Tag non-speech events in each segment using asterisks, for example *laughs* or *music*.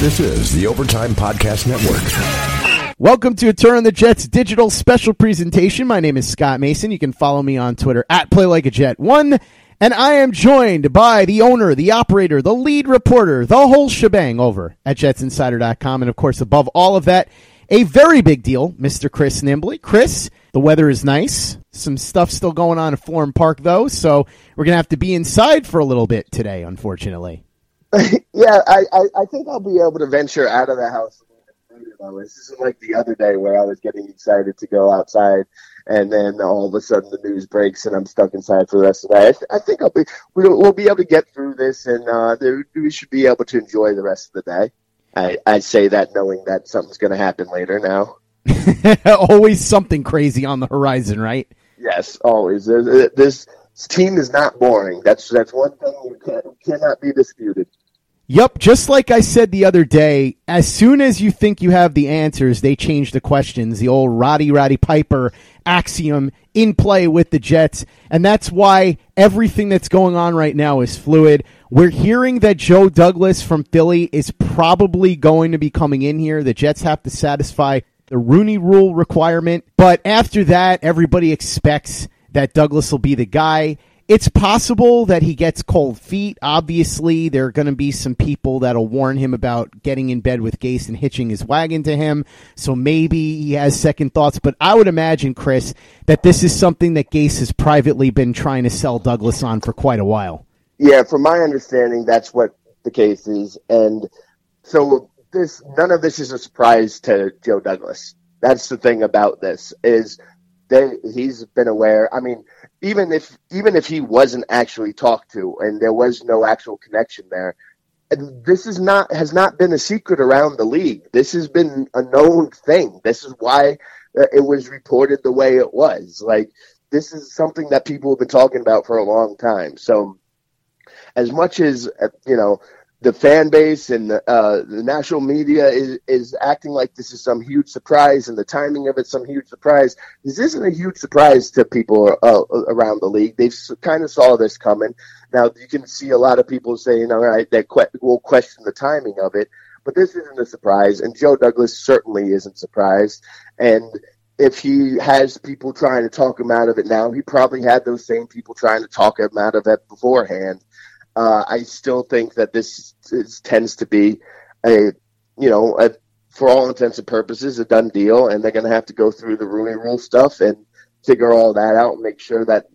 This is the Overtime Podcast Network. Welcome to a Turn on the Jets digital special presentation. My name is Scott Mason. You can follow me on Twitter at PlayLikeAJet1. And I am joined by the owner, the operator, the lead reporter, the whole shebang over at JetsInsider.com. And of course, above all of that, a very big deal, Mr. Chris Nimbley. Chris, the weather is nice. Some stuff still going on at Florham Park, though. So we're going to have to be inside for a little bit today, unfortunately. *laughs* yeah, I, I, I think I'll be able to venture out of the house a little bit later. This isn't like the other day where I was getting excited to go outside, and then all of a sudden the news breaks and I'm stuck inside for the rest of the day. I, th- I think I'll be we'll, we'll be able to get through this, and uh, there, we should be able to enjoy the rest of the day. I, I say that knowing that something's going to happen later now. *laughs* Always something crazy on the horizon, right? Yes, always. This, this team is not boring. That's that's one thing you can, cannot be disputed. Yep, just like I said the other day, as soon as you think you have the answers, they change the questions. The old Roddy Roddy Piper axiom in play with the Jets. And that's why everything that's going on right now is fluid. We're hearing that Joe Douglas from Philly is probably going to be coming in here. The Jets have to satisfy the Rooney rule requirement. But after that, everybody expects that Douglas will be the guy. It's possible that he gets cold feet. Obviously, there are going to be some people that'll warn him about getting in bed with Gase and hitching his wagon to him. So maybe he has second thoughts. But I would imagine, Chris, that this is something that Gase has privately been trying to sell Douglas on for quite a while. Yeah, from my understanding, that's what the case is, and so this none of this is a surprise to Joe Douglas. That's the thing about this is they he's been aware. I mean, even if even if he wasn't actually talked to and there was no actual connection there, and this is not has not been a secret around the league. This has been a known thing. This is why uh, it was reported the way it was. Like this is something that people have been talking about for a long time. So as much as uh, you know the fan base and the, uh, the national media is, is acting like this is some huge surprise and the timing of it some huge surprise. This isn't a huge surprise to people uh, around the league. They've kind of saw this coming. Now you can see a lot of people saying all right that que- will question the timing of it but this isn't a surprise and joe douglas certainly isn't surprised. And if he has people trying to talk him out of it now he probably had those same people trying to talk him out of it beforehand uh, I still think that this is, tends to be a, you know, a, for all intents and purposes, a done deal, and they're going to have to go through the Rooney Rule stuff and figure all that out and make sure that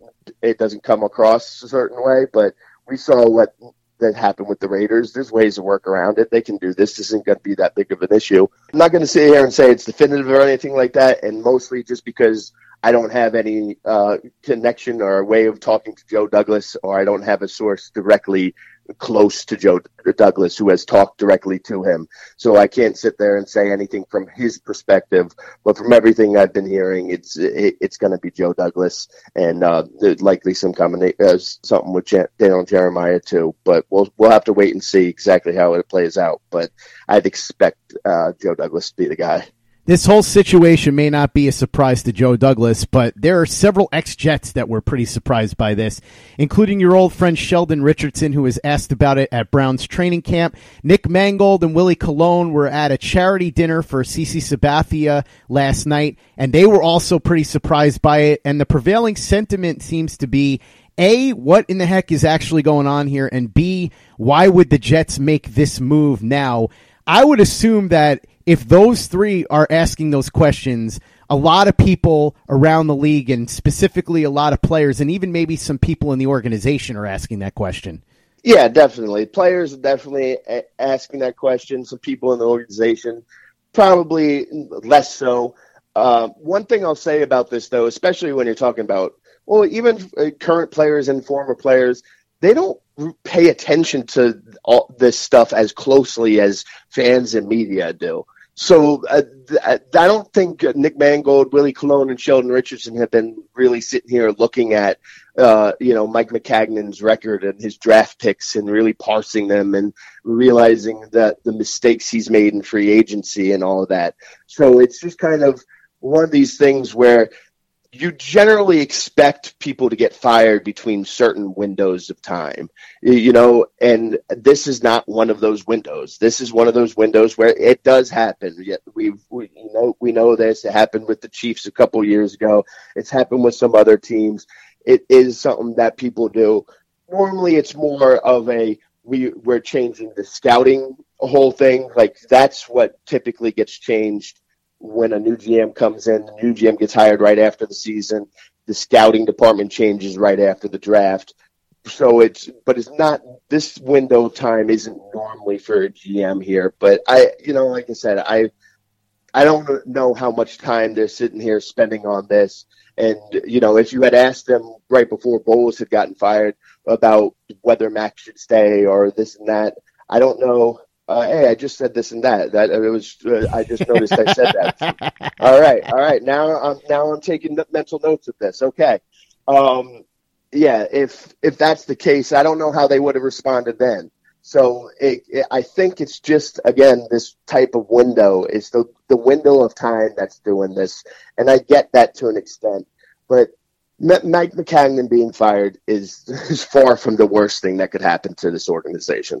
it doesn't come across a certain way. But we saw what that happened with the Raiders. There's ways to work around it. They can do this. This isn't going to be that big of an issue. I'm not going to sit here and say it's definitive or anything like that, and mostly just because I don't have any uh, connection or way of talking to Joe Douglas, or I don't have a source directly close to Joe Douglas who has talked directly to him. So I can't sit there and say anything from his perspective. But from everything I've been hearing, it's it, it's going to be Joe Douglas and uh, likely some combination uh, something with Je- Daniel Jeremiah too. But we'll we'll have to wait and see exactly how it plays out. But I'd expect uh, Joe Douglas to be the guy. This whole situation may not be a surprise to Joe Douglas, but there are several ex Jets that were pretty surprised by this, including your old friend Sheldon Richardson, who was asked about it at Brown's training camp. Nick Mangold and Willie Colon were at a charity dinner for CC Sabathia last night, and they were also pretty surprised by it. And the prevailing sentiment seems to be a, what in the heck is actually going on here? And B, why would the Jets make this move now? I would assume that if those three are asking those questions, a lot of people around the league and specifically a lot of players and even maybe some people in the organization are asking that question. Yeah, definitely. Players are definitely asking that question. Some people in the organization, probably less so. Uh, one thing I'll say about this, though, especially when you're talking about, well, even uh, current players and former players, they don't pay attention to all this stuff as closely as fans and media do. So uh, I don't think Nick Mangold, Willie Colon, and Sheldon Richardson have been really sitting here looking at, uh, you know, Mike Maccagnan's record and his draft picks and really parsing them and realizing that the mistakes he's made in free agency and all of that. So it's just kind of one of these things where you generally expect people to get fired between certain windows of time, you know, and this is not one of those windows. This is one of those windows where it does happen. Yet we we know we know this. It happened with the Chiefs a couple years ago. It's happened with some other teams. It is something that people do. Normally, it's more of a we we're changing the scouting whole thing. Like that's what typically gets changed when a new GM comes in, the new GM gets hired right after the season. The scouting department changes right after the draft. So it's, but it's not, this window time isn't normally for a GM here. But I, you know, like I said, I, I don't know how much time they're sitting here spending on this. And, you know, if you had asked them right before Bowles had gotten fired about whether Max should stay or this and that, I don't know uh, hey, I just said this and that. That it was. Uh, I just noticed I said that. *laughs* all right, all right. Now I'm now I'm taking mental notes of this. Okay. Um, yeah. If if that's the case, I don't know how they would have responded then. So it, it, I think it's just again this type of window is the the window of time that's doing this, and I get that to an extent, but. Mike Maccagnan being fired is, *laughs* is far from the worst thing that could happen to this organization.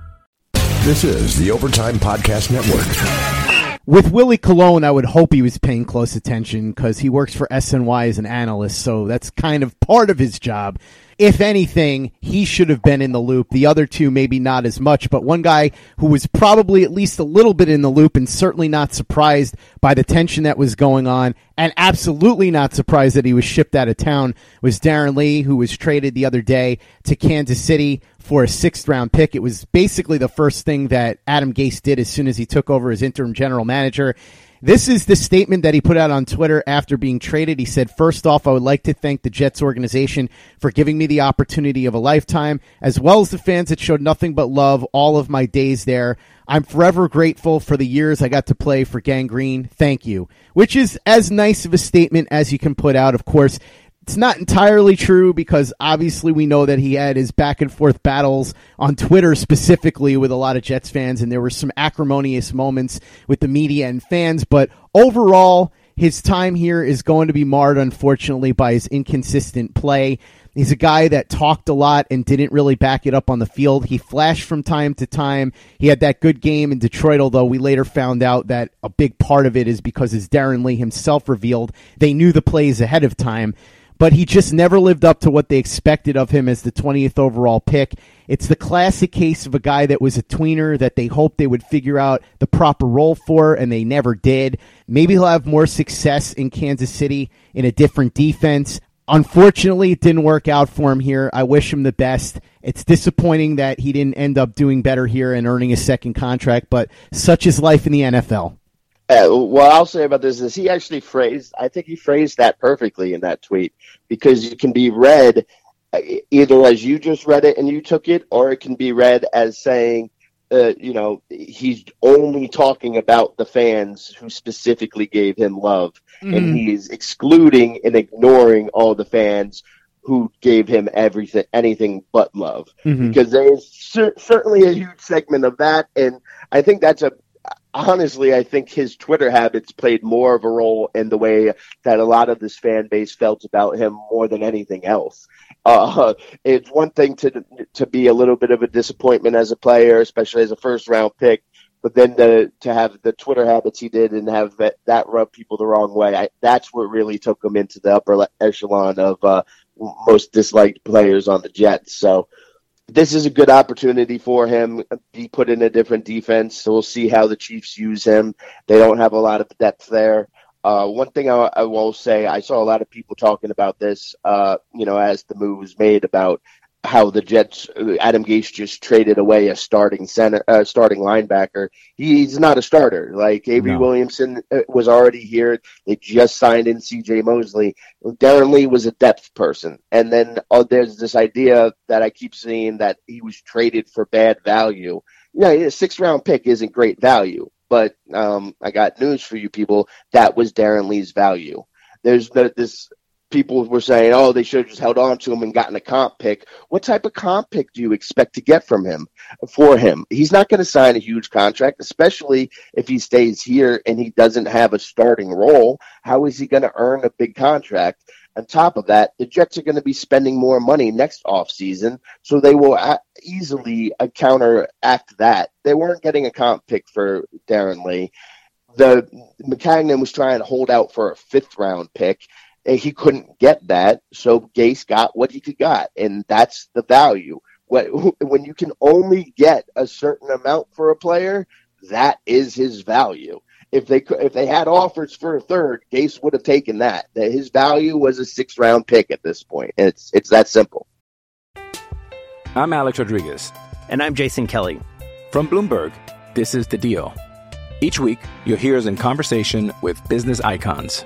This is the Overtime Podcast Network. With Willie Colon, I would hope he was paying close attention because he works for SNY as an analyst, so that's kind of part of his job if anything, he should have been in the loop. The other two, maybe not as much, but one guy who was probably at least a little bit in the loop and certainly not surprised by the tension that was going on and absolutely not surprised that he was shipped out of town was Darron Lee, who was traded the other day to Kansas City for a sixth round pick. It was basically the first thing that Adam Gase did as soon as he took over as interim general manager. This is the statement that he put out on Twitter after being traded. He said, First off, I would like to thank the Jets organization for giving me the opportunity of a lifetime, as well as the fans that showed nothing but love all of my days there. I'm forever grateful for the years I got to play for Gang Green. Thank you. Which is as nice of a statement as you can put out. Of course, it's not entirely true because obviously we know that he had his back and forth battles on Twitter specifically with a lot of Jets fans, and there were some acrimonious moments with the media and fans. But overall, his time here is going to be marred, unfortunately, by his inconsistent play. He's a guy that talked a lot and didn't really back it up on the field. He flashed from time to time. He had that good game in Detroit, although we later found out that a big part of it is because, as Darron Lee himself revealed, they knew the plays ahead of time but he just never lived up to what they expected of him as the 20th overall pick. It's the classic case of a guy that was a tweener that they hoped they would figure out the proper role for, and they never did. Maybe he'll have more success in Kansas City in a different defense. Unfortunately, it didn't work out for him here. I wish him the best. It's disappointing that he didn't end up doing better here and earning a second contract, but such is life in the NFL. Uh, what I'll say about this is he actually phrased, I think he phrased that perfectly in that tweet because it can be read uh, either as you just read it and you took it, or it can be read as saying, uh, you know, he's only talking about the fans who specifically gave him love, mm-hmm. and he's excluding and ignoring all the fans who gave him everything, anything but love, mm-hmm. because there's cer- certainly a huge segment of that, and I think that's a honestly, I think his Twitter habits played more of a role in the way that a lot of this fan base felt about him more than anything else. Uh, it's one thing to to be a little bit of a disappointment as a player, especially as a first round pick, but then to to have the Twitter habits he did and have that, that rub people the wrong way, I, that's what really took him into the upper echelon of uh, most disliked players on the Jets. So this is a good opportunity for him. Be put in a different defense. So we'll see how the Chiefs use him. They don't have a lot of depth there. Uh, one thing I, I, will say, I saw a lot of people talking about this, uh, you know, as the move was made about how the Jets, Adam Gase just traded away a starting center, uh, starting linebacker. He's not a starter. Like Avery no. Williamson uh, was already here. They just signed in C.J. Mosley. Darron Lee was a depth person, and then uh, there's this idea that I keep seeing that he was traded for bad value. Yeah, a six round pick isn't great value, but um, I got news for you people. That was Darron Lee's value. There's this people were saying, oh, they should have just held on to him and gotten a comp pick. What type of comp pick do you expect to get from him for him? He's not going to sign a huge contract, especially if he stays here and he doesn't have a starting role. How is he going to earn a big contract? On top of that, the Jets are going to be spending more money next offseason, so they will easily counteract that. They weren't getting a comp pick for Darron Lee. The Maccagnan was trying to hold out for a fifth round pick he couldn't get that, so Gase got what he could got, and that's the value. When you can only get a certain amount for a player, that is his value. If they if they had offers for a third, Gase would have taken that. That his value was a six round pick at this point. It's it's that simple. I'm Alex Rodriguez, and I'm Jason Kelly from Bloomberg. This is the Deal. Each week, you'll hear us in conversation with business icons.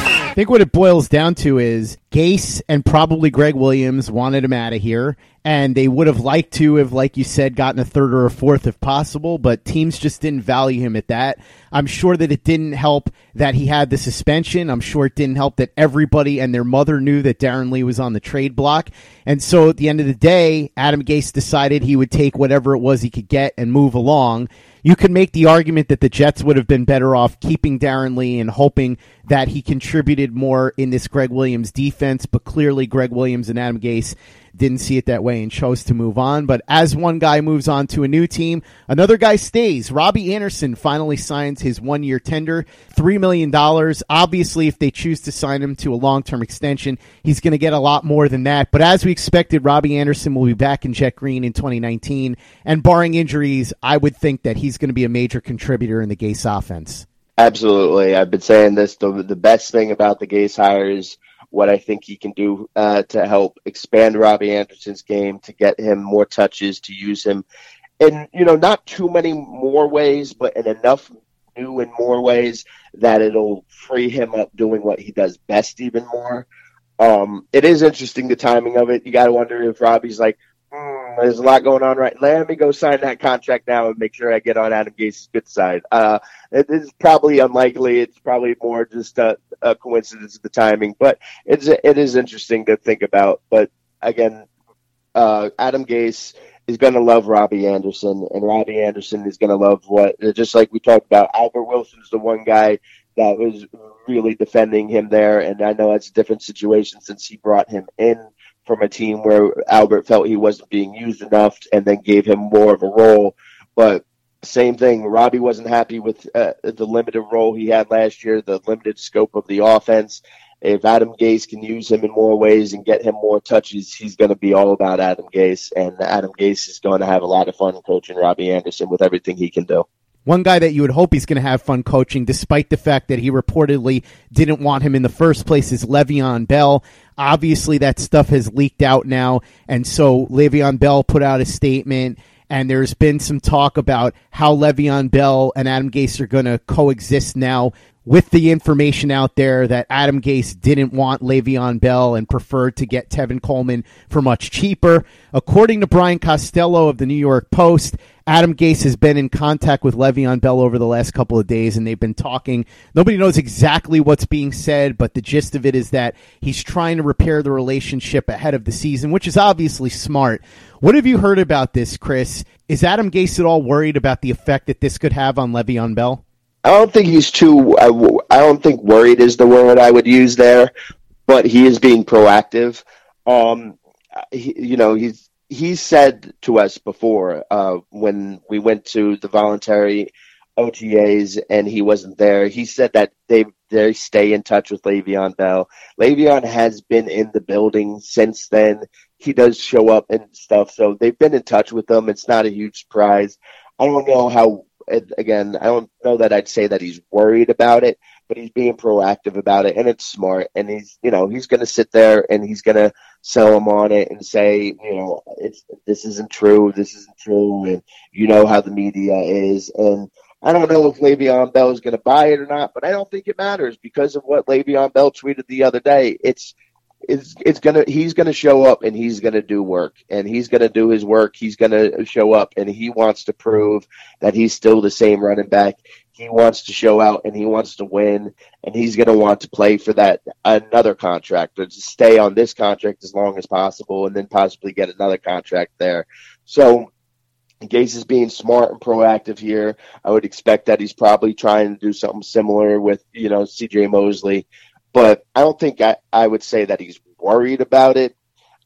I think what it boils down to is Gase and probably Gregg Williams wanted him out of here, and they would have liked to have, like you said, gotten a third or a fourth if possible, but teams just didn't value him at that. I'm sure that it didn't help that he had the suspension. I'm sure it didn't help that everybody and their mother knew that Darron Lee was on the trade block. And so at the end of the day, Adam Gase decided he would take whatever it was he could get and move along you can make the argument that the Jets would have been better off keeping Darron Lee and hoping that he contributed more in this Gregg Williams defense, but clearly Gregg Williams and Adam Gase didn't see it that way and chose to move on. But as one guy moves on to a new team, another guy stays. Robbie Anderson finally signs his one year tender, $3 million. Obviously, if they choose to sign him to a long term extension, he's going to get a lot more than that. But as we expected, Robbie Anderson will be back in Jet Green in 2019. And barring injuries, I would think that he's going to be a major contributor in the Gase offense. Absolutely. I've been saying this. The, the best thing about the Gase hires what I think he can do uh, to help expand Robbie Anderson's game, to get him more touches, to use him in, you know, not too many more ways, but in enough new and more ways that it'll free him up doing what he does best even more. Um, it is interesting the timing of it. You got to wonder if Robbie's like, there's a lot going on right. Let me go sign that contract now and make sure I get on Adam Gase's good side. Uh, it is probably unlikely. It's probably more just a, a coincidence of the timing, but it's it is interesting to think about. But again, uh, Adam Gase is going to love Robbie Anderson, and Robbie Anderson is going to love what just like we talked about. Albert Wilson's the one guy that was really defending him there, and I know that's a different situation since he brought him in from a team where Albert felt he wasn't being used enough and then gave him more of a role. But same thing, Robbie wasn't happy with uh, the limited role he had last year, the limited scope of the offense. If Adam Gase can use him in more ways and get him more touches, he's going to be all about Adam Gase. And Adam Gase is going to have a lot of fun coaching Robbie Anderson with everything he can do. One guy that you would hope he's going to have fun coaching, despite the fact that he reportedly didn't want him in the first place, is Le'Veon Bell. Obviously, that stuff has leaked out now, and so Le'Veon Bell put out a statement, and there's been some talk about how Le'Veon Bell and Adam Gase are going to coexist now with the information out there that Adam Gase didn't want Le'Veon Bell and preferred to get Tevin Coleman for much cheaper. According to Brian Costello of the New York Post, Adam Gase has been in contact with Le'Veon Bell over the last couple of days, and they've been talking. Nobody knows exactly what's being said, but the gist of it is that he's trying to repair the relationship ahead of the season, which is obviously smart. What have you heard about this, Chris? Is Adam Gase at all worried about the effect that this could have on Le'Veon Bell? I don't think he's too. I, I don't think worried is the word I would use there, but he is being proactive. Um, he, you know, he's he said to us before uh, when we went to the voluntary OTAs and he wasn't there. He said that they they stay in touch with Le'Veon Bell. Le'Veon has been in the building since then. He does show up and stuff, so they've been in touch with him. It's not a huge surprise. I don't know how. Again, I don't know that I'd say that he's worried about it, but he's being proactive about it, and it's smart. And he's, you know, he's going to sit there and he's going to sell him on it and say, you know, it's this isn't true, this isn't true, and you know how the media is, and I don't know if Le'Veon Bell is going to buy it or not, but I don't think it matters because of what Le'Veon Bell tweeted the other day. It's it's it's gonna he's gonna show up and he's gonna do work and he's gonna do his work. He's gonna show up and he wants to prove that he's still the same running back. He wants to show out and he wants to win and he's gonna want to play for that another contract or to stay on this contract as long as possible and then possibly get another contract there. So Gase is being smart and proactive here. I would expect that he's probably trying to do something similar with, you know, CJ Mosley. But I don't think I, I would say that he's worried about it.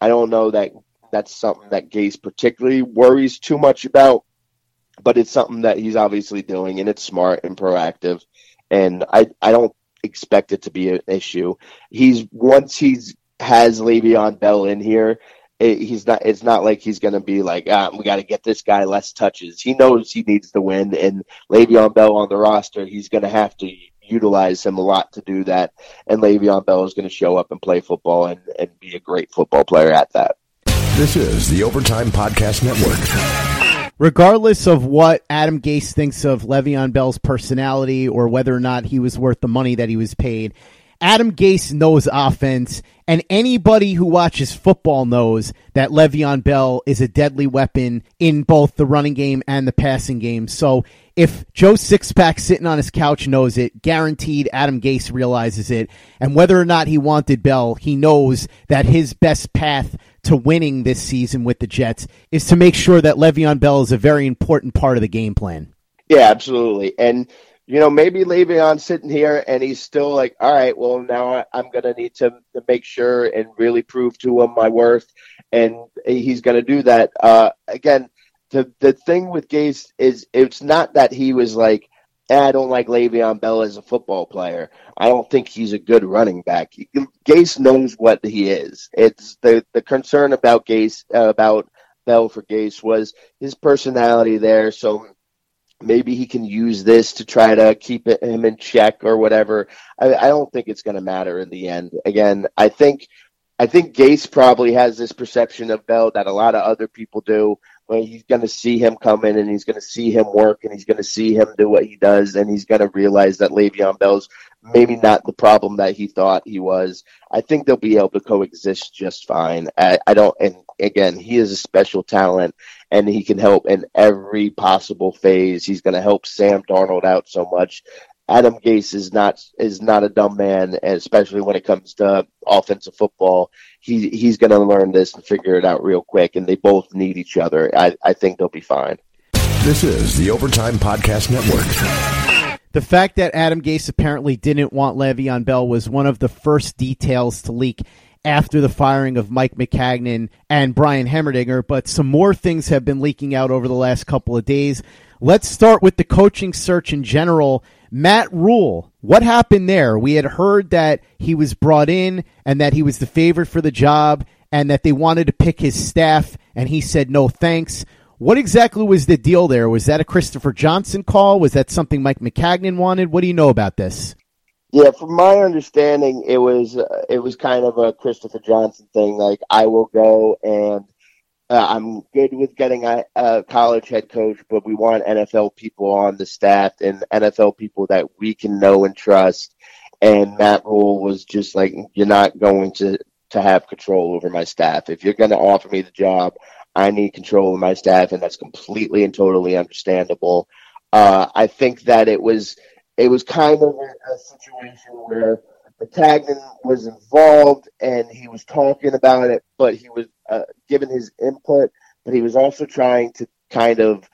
I don't know that that's something that Gase particularly worries too much about, but it's something that he's obviously doing and it's smart and proactive. And I, I don't expect it to be an issue. He's once he's has Le'Veon Bell in here, it, he's not. It's not like he's going to be like, ah, we got to get this guy less touches. He knows he needs to win, and Le'Veon Bell on the roster, he's going to have to utilize him a lot to do that. And Le'Veon Bell is going to show up and play football and, and be a great football player at that. This is the Overtime Podcast Network. Regardless of what Adam Gase thinks of Le'Veon Bell's personality or whether or not he was worth the money that he was paid, Adam Gase knows offense, and anybody who watches football knows that Le'Veon Bell is a deadly weapon in both the running game and the passing game. So if Joe Sixpack sitting on his couch knows it, guaranteed Adam Gase realizes it. And whether or not he wanted Bell, he knows that his best path to winning this season with the Jets is to make sure that Le'Veon Bell is a very important part of the game plan. Yeah, absolutely. And you know, maybe Le'Veon's sitting here and he's still like, all right, well, now I'm going to need to make sure and really prove to him my worth. And he's going to do that. Uh, again, the, the thing with Gase is it's not that he was like, eh, I don't like Le'Veon Bell as a football player. I don't think he's a good running back. Gase knows what he is. It's the, the concern about Gase, uh, about Bell for Gase was his personality there. So maybe he can use this to try to keep him in check or whatever. I, I don't think it's going to matter in the end. Again, I think I think Gase probably has this perception of Bell that a lot of other people do. Where he's going to see him come in and he's going to see him work and he's going to see him do what he does and he's going to realize that Le'Veon Bell's maybe not the problem that he thought he was. I think they'll be able to coexist just fine. I, I don't, and again, he is a special talent and he can help in every possible phase. He's going to help Sam Darnold out so much. Adam Gase is not is not a dumb man, especially when it comes to offensive football. He he's going to learn this and figure it out real quick, and they both need each other. I, I think they'll be fine. This is the Overtime Podcast Network. The fact that Adam Gase apparently didn't want Le'Veon Bell was one of the first details to leak after the firing of Mike Maccagnan and Brian Heimerdinger, but some more things have been leaking out over the last couple of days. Let's start with the coaching search in general. Matt Rhule, what happened there? We had heard that he was brought in and that he was the favorite for the job and that they wanted to pick his staff, and he said no thanks. What exactly was the deal there? Was that a Christopher Johnson call? Was that something Mike Maccagnan wanted? What do you know about this? Yeah, from my understanding, it was uh, it was kind of a Christopher Johnson thing. Like I will go and uh, I'm good with getting a, a, college head coach, but we want NFL people on the staff and NFL people that we can know and trust. And Matt Rhule was just like, you're not going to to have control over my staff. If you're going to offer me the job, I need control of my staff, and that's completely and totally understandable. Uh, I think that it was it was kind of a, a situation where Maccagnan was involved and he was talking about it, but he was uh, giving his input, but he was also trying to kind of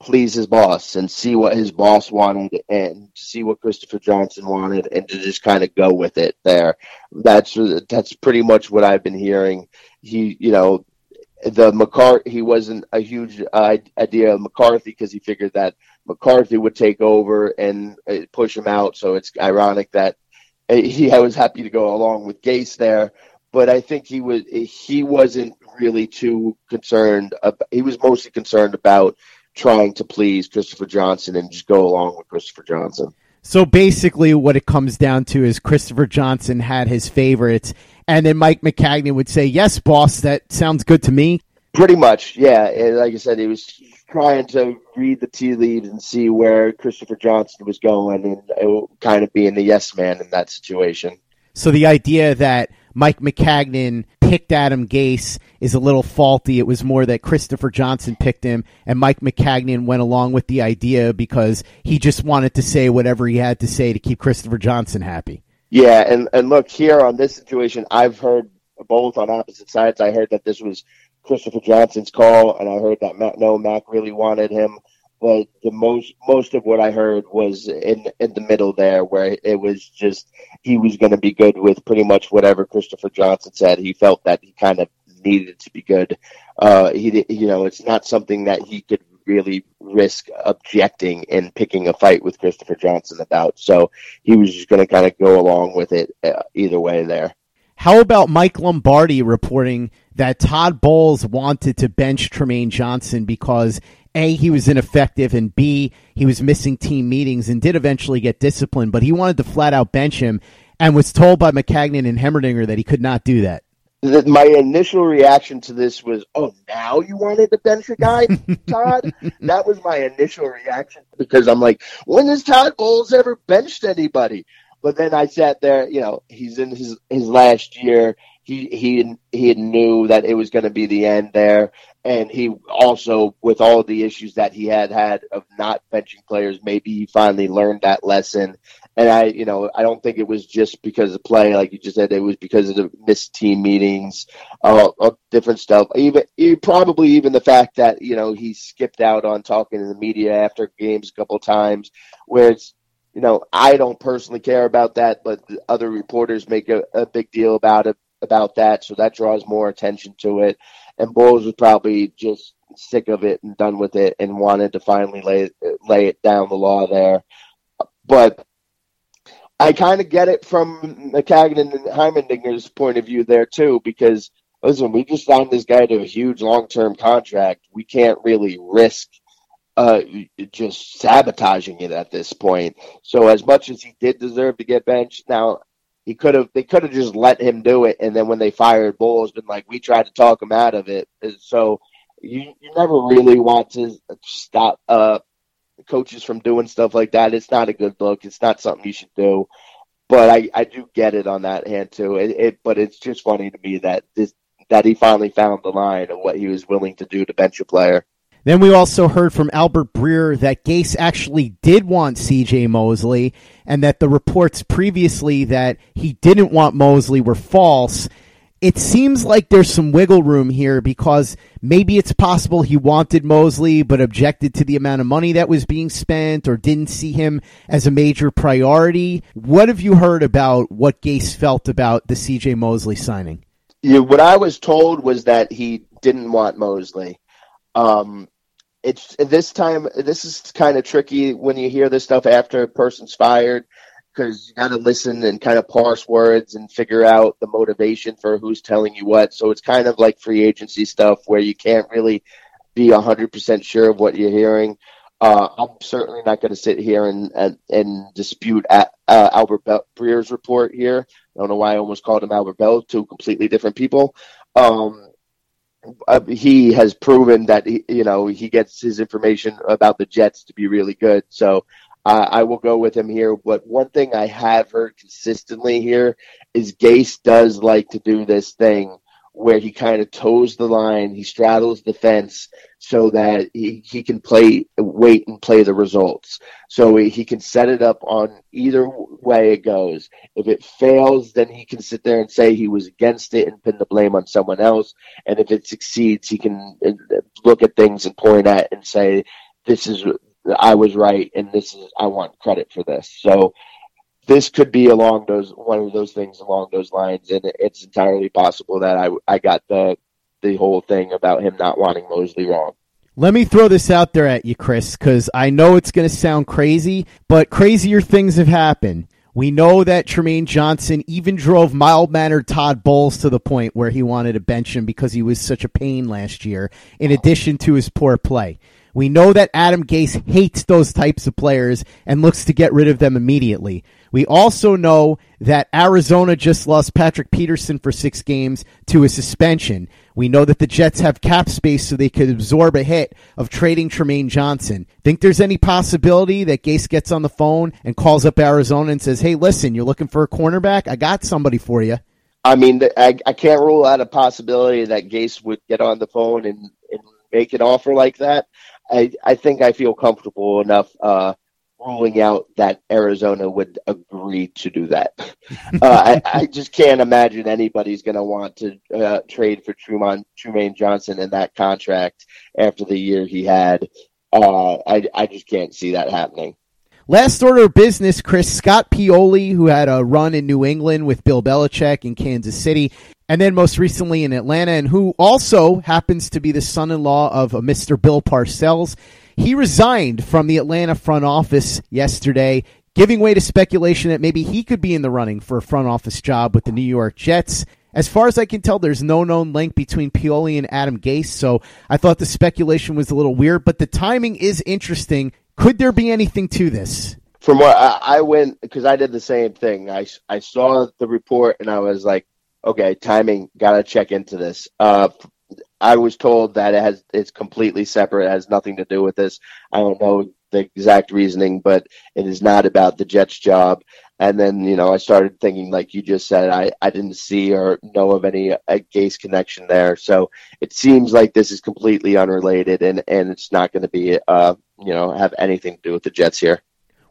please his boss and see what his boss wanted and see what Christopher Johnson wanted and to just kind of go with it there. That's that's pretty much what I've been hearing. He, you know, the McCarthy, he wasn't a huge uh, idea of McCarthy because he figured that McCarthy would take over and uh, push him out. So it's ironic that uh, he I was happy to go along with Gase there, but I think he was he wasn't really too concerned. About, he was mostly concerned about trying to please Christopher Johnson and just go along with Christopher Johnson. So basically, what it comes down to is Christopher Johnson had his favorites, and then Mike Maccagnan would say, "Yes, boss, that sounds good to me." Pretty much, yeah. And like I said, he was trying to read the tea leaves and see where Christopher Johnson was going, and uh, kind of being the yes man in that situation. So the idea that Mike Maccagnan picked Adam Gase is a little faulty. It was more that Christopher Johnson picked him, and Mike Maccagnan went along with the idea because he just wanted to say whatever he had to say to keep Christopher Johnson happy. Yeah, and and look here on this situation, I've heard both on opposite sides. I heard that this was Christopher Johnson's call, and I heard that Matt, no, Mac really wanted him but the most most of what I heard was in in the middle there, where it was just he was going to be good with pretty much whatever Christopher Johnson said. He felt that he kind of needed to be good. Uh, he you know it's not something that he could really risk objecting and picking a fight with Christopher Johnson about. So he was just going to kind of go along with it uh, either way there. How about Mike Lombardi reporting that Todd Bowles wanted to bench Trumaine Johnson because a, he was ineffective, and B, he was missing team meetings and did eventually get disciplined, but he wanted to flat out bench him and was told by Maccagnan and Heimerdinger that he could not do that. My initial reaction to this was, oh, now you wanted to bench a guy, *laughs* Todd? that was my initial reaction because I'm like, when has Todd Bowles ever benched anybody? But then I sat there, you know, he's in his, his last year he he he knew that it was going to be the end there, and he also, with all the issues that he had had of not benching players, maybe he finally learned that lesson. And I, you know, I don't think it was just because of play, like you just said. It was because of the missed team meetings, uh, different stuff. Even probably even the fact that you know he skipped out on talking to the media after games a couple times, where it's you know, I don't personally care about that, but other reporters make a, a, big deal about it about that, so that draws more attention to it. And Bowles was probably just sick of it and done with it, and wanted to finally lay lay it down the law there. But I kind of get it from Maccagnan and Heimerdinger's point of view there too, because listen, we just signed this guy to a huge long term contract. We can't really risk uh, just sabotaging it at this point. So as much as he did deserve to get benched, now he could have they could have just let him do it, and then when they fired Bowles, been like we tried to talk him out of it. So you you never really want to stop uh, coaches from doing stuff like that. It's not a good look. It's not something you should do. But I, I do get it on that hand too. It, it but it's just funny to me that this that he finally found the line of what he was willing to do to bench a player. Then we also heard from Albert Breer that Gase actually did want CJ Mosley and that the reports previously that he didn't want Mosley were false. It seems like there's some wiggle room here because maybe it's possible he wanted Mosley but objected to the amount of money that was being spent or didn't see him as a major priority. What have you heard about what Gase felt about the CJ Mosley signing? Yeah, what I was told was that he didn't want Mosley. Um, it's this time. This is kind of tricky when you hear this stuff after a person's fired because you got to listen and kind of parse words and figure out the motivation for who's telling you what. So it's kind of like free agency stuff where you can't really be hundred percent sure of what you're hearing. Uh, I'm certainly not going to sit here and and, and dispute at, uh, Albert Be- Breer's report here. I don't know why I almost called him Albert Bell. Two completely different people. Um, uh, he has proven that he, you know he gets his information about the Jets to be really good. So uh, I will go with him here. But one thing I have heard consistently here is Gase does like to do this thing where he kind of toes the line, he straddles the fence so that he, he can play, wait and play the results. So he can set it up on either way it goes. If it fails, then he can sit there and say he was against it and pin the blame on someone else. And if it succeeds, he can uh, look at things and point at and say, this is I was right, and this is I want credit for this. So this could be along those one of those things along those lines, and it's entirely possible that I I got the the whole thing about him not wanting Mosley wrong. Let me throw this out there at you, Chris, because I know it's going to sound crazy, but crazier things have happened. We know that Trumaine Johnson even drove mild mannered Todd Bowles to the point where he wanted to bench him because he was such a pain last year, in addition to his poor play. We know that Adam Gase hates those types of players and looks to get rid of them immediately. We also know that Arizona just lost Patrick Peterson for six games to a suspension. We know that the Jets have cap space so they could absorb a hit of trading Trumaine Johnson. Think there's any possibility that Gase gets on the phone and calls up Arizona and says, hey, listen, you're looking for a cornerback? I got somebody for you. I mean, I, I can't rule out a possibility that Gase would get on the phone and, and make an offer like that. I, I think I feel comfortable enough uh, ruling out that Arizona would agree to do that. *laughs* uh, I, I, just can't imagine anybody's going to want to uh, trade for Truman, Trumaine Johnson in that contract after the year he had. Uh, I, I just can't see that happening. Last order of business, Chris Scott Pioli, who had a run in New England with Bill Belichick in Kansas City, and then most recently in Atlanta, and who also happens to be the son in law of Mr. Bill Parcells. He resigned from the Atlanta front office yesterday, giving way to speculation that maybe he could be in the running for a front office job with the New York Jets. As far as I can tell, there's no known link between Pioli and Adam Gase, so I thought the speculation was a little weird, but the timing is interesting. Could there be anything to this? From what I, I went, because I did the same thing. I, I saw the report and I was like, okay, timing, got to check into this. Uh, I was told that it has it's completely separate. It has nothing to do with this. I don't know the exact reasoning, but it is not about the Jets job. And then you know I started thinking, like you just said, I I didn't see or know of any a Gase connection there. So it seems like this is completely unrelated, and and it's not going to be uh you know have anything to do with the Jets here.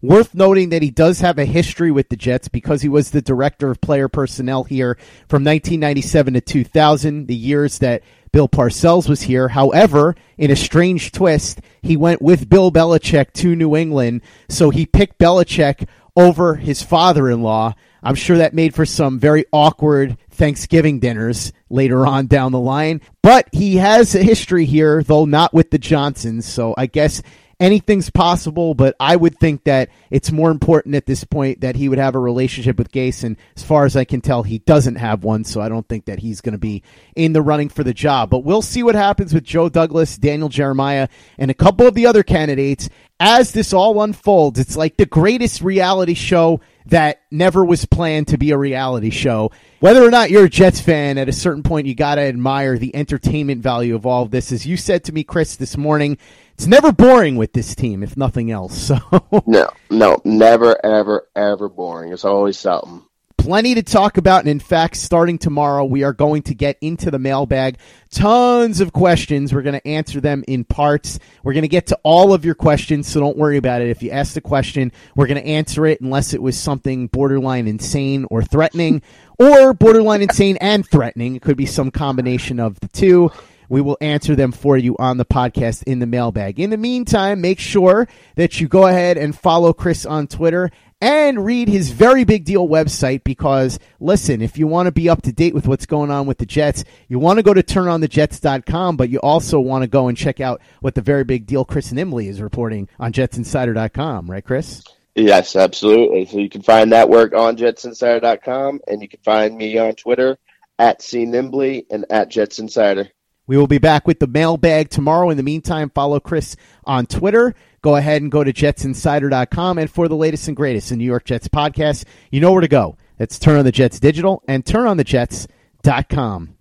Worth noting that he does have a history with the Jets because he was the director of player personnel here from 1997 to 2000, the years that Bill Parcells was here. However, in a strange twist, he went with Bill Belichick to New England, so he picked Belichick over his father in law. I'm sure that made for some very awkward Thanksgiving dinners later on down the line. But he has a history here, though not with the Johnsons. So I guess anything's possible, but I would think that it's more important at this point that he would have a relationship with. And as far as I can tell, he doesn't have one, so I don't think that he's going to be in the running for the job. But we'll see what happens with Joe Douglas, Daniel Jeremiah, and a couple of the other candidates as this all unfolds. It's like the greatest reality show that never was planned to be a reality show. Whether or not you're a Jets fan, at a certain point, you got to admire the entertainment value of all of this. As you said to me, Chris, this morning, it's never boring with this team, if nothing else. *laughs* So no, no, never, ever, ever boring. It's always something. Plenty to talk about, and in fact, starting tomorrow, we are going to get into the mailbag. Tons of questions. We're going to answer them in parts. We're going to get to all of your questions, so don't worry about it. If you ask the question, we're going to answer it unless it was something borderline insane or threatening, or borderline insane and threatening. It could be some combination of the two. We will answer them for you on the podcast in the mailbag. In the meantime, make sure that you go ahead and follow Chris on Twitter and read his very big deal website because listen, if you want to be up to date with what's going on with the Jets, you want to go to turnonthejets.com, but you also want to go and check out what the very big deal Chris Nimbley is reporting on jetsinsider.com, right Chris? Yes, absolutely. So you can find that work on jetsinsider.com and you can find me on Twitter at cnimbley and at jetsinsider. We will be back with the mailbag tomorrow. In the meantime, follow Chris on Twitter. Go ahead and go to jetsinsider.com. And for the latest and greatest in New York Jets podcast, you know where to go. That's Turn on the Jets Digital and turnonthejets.com.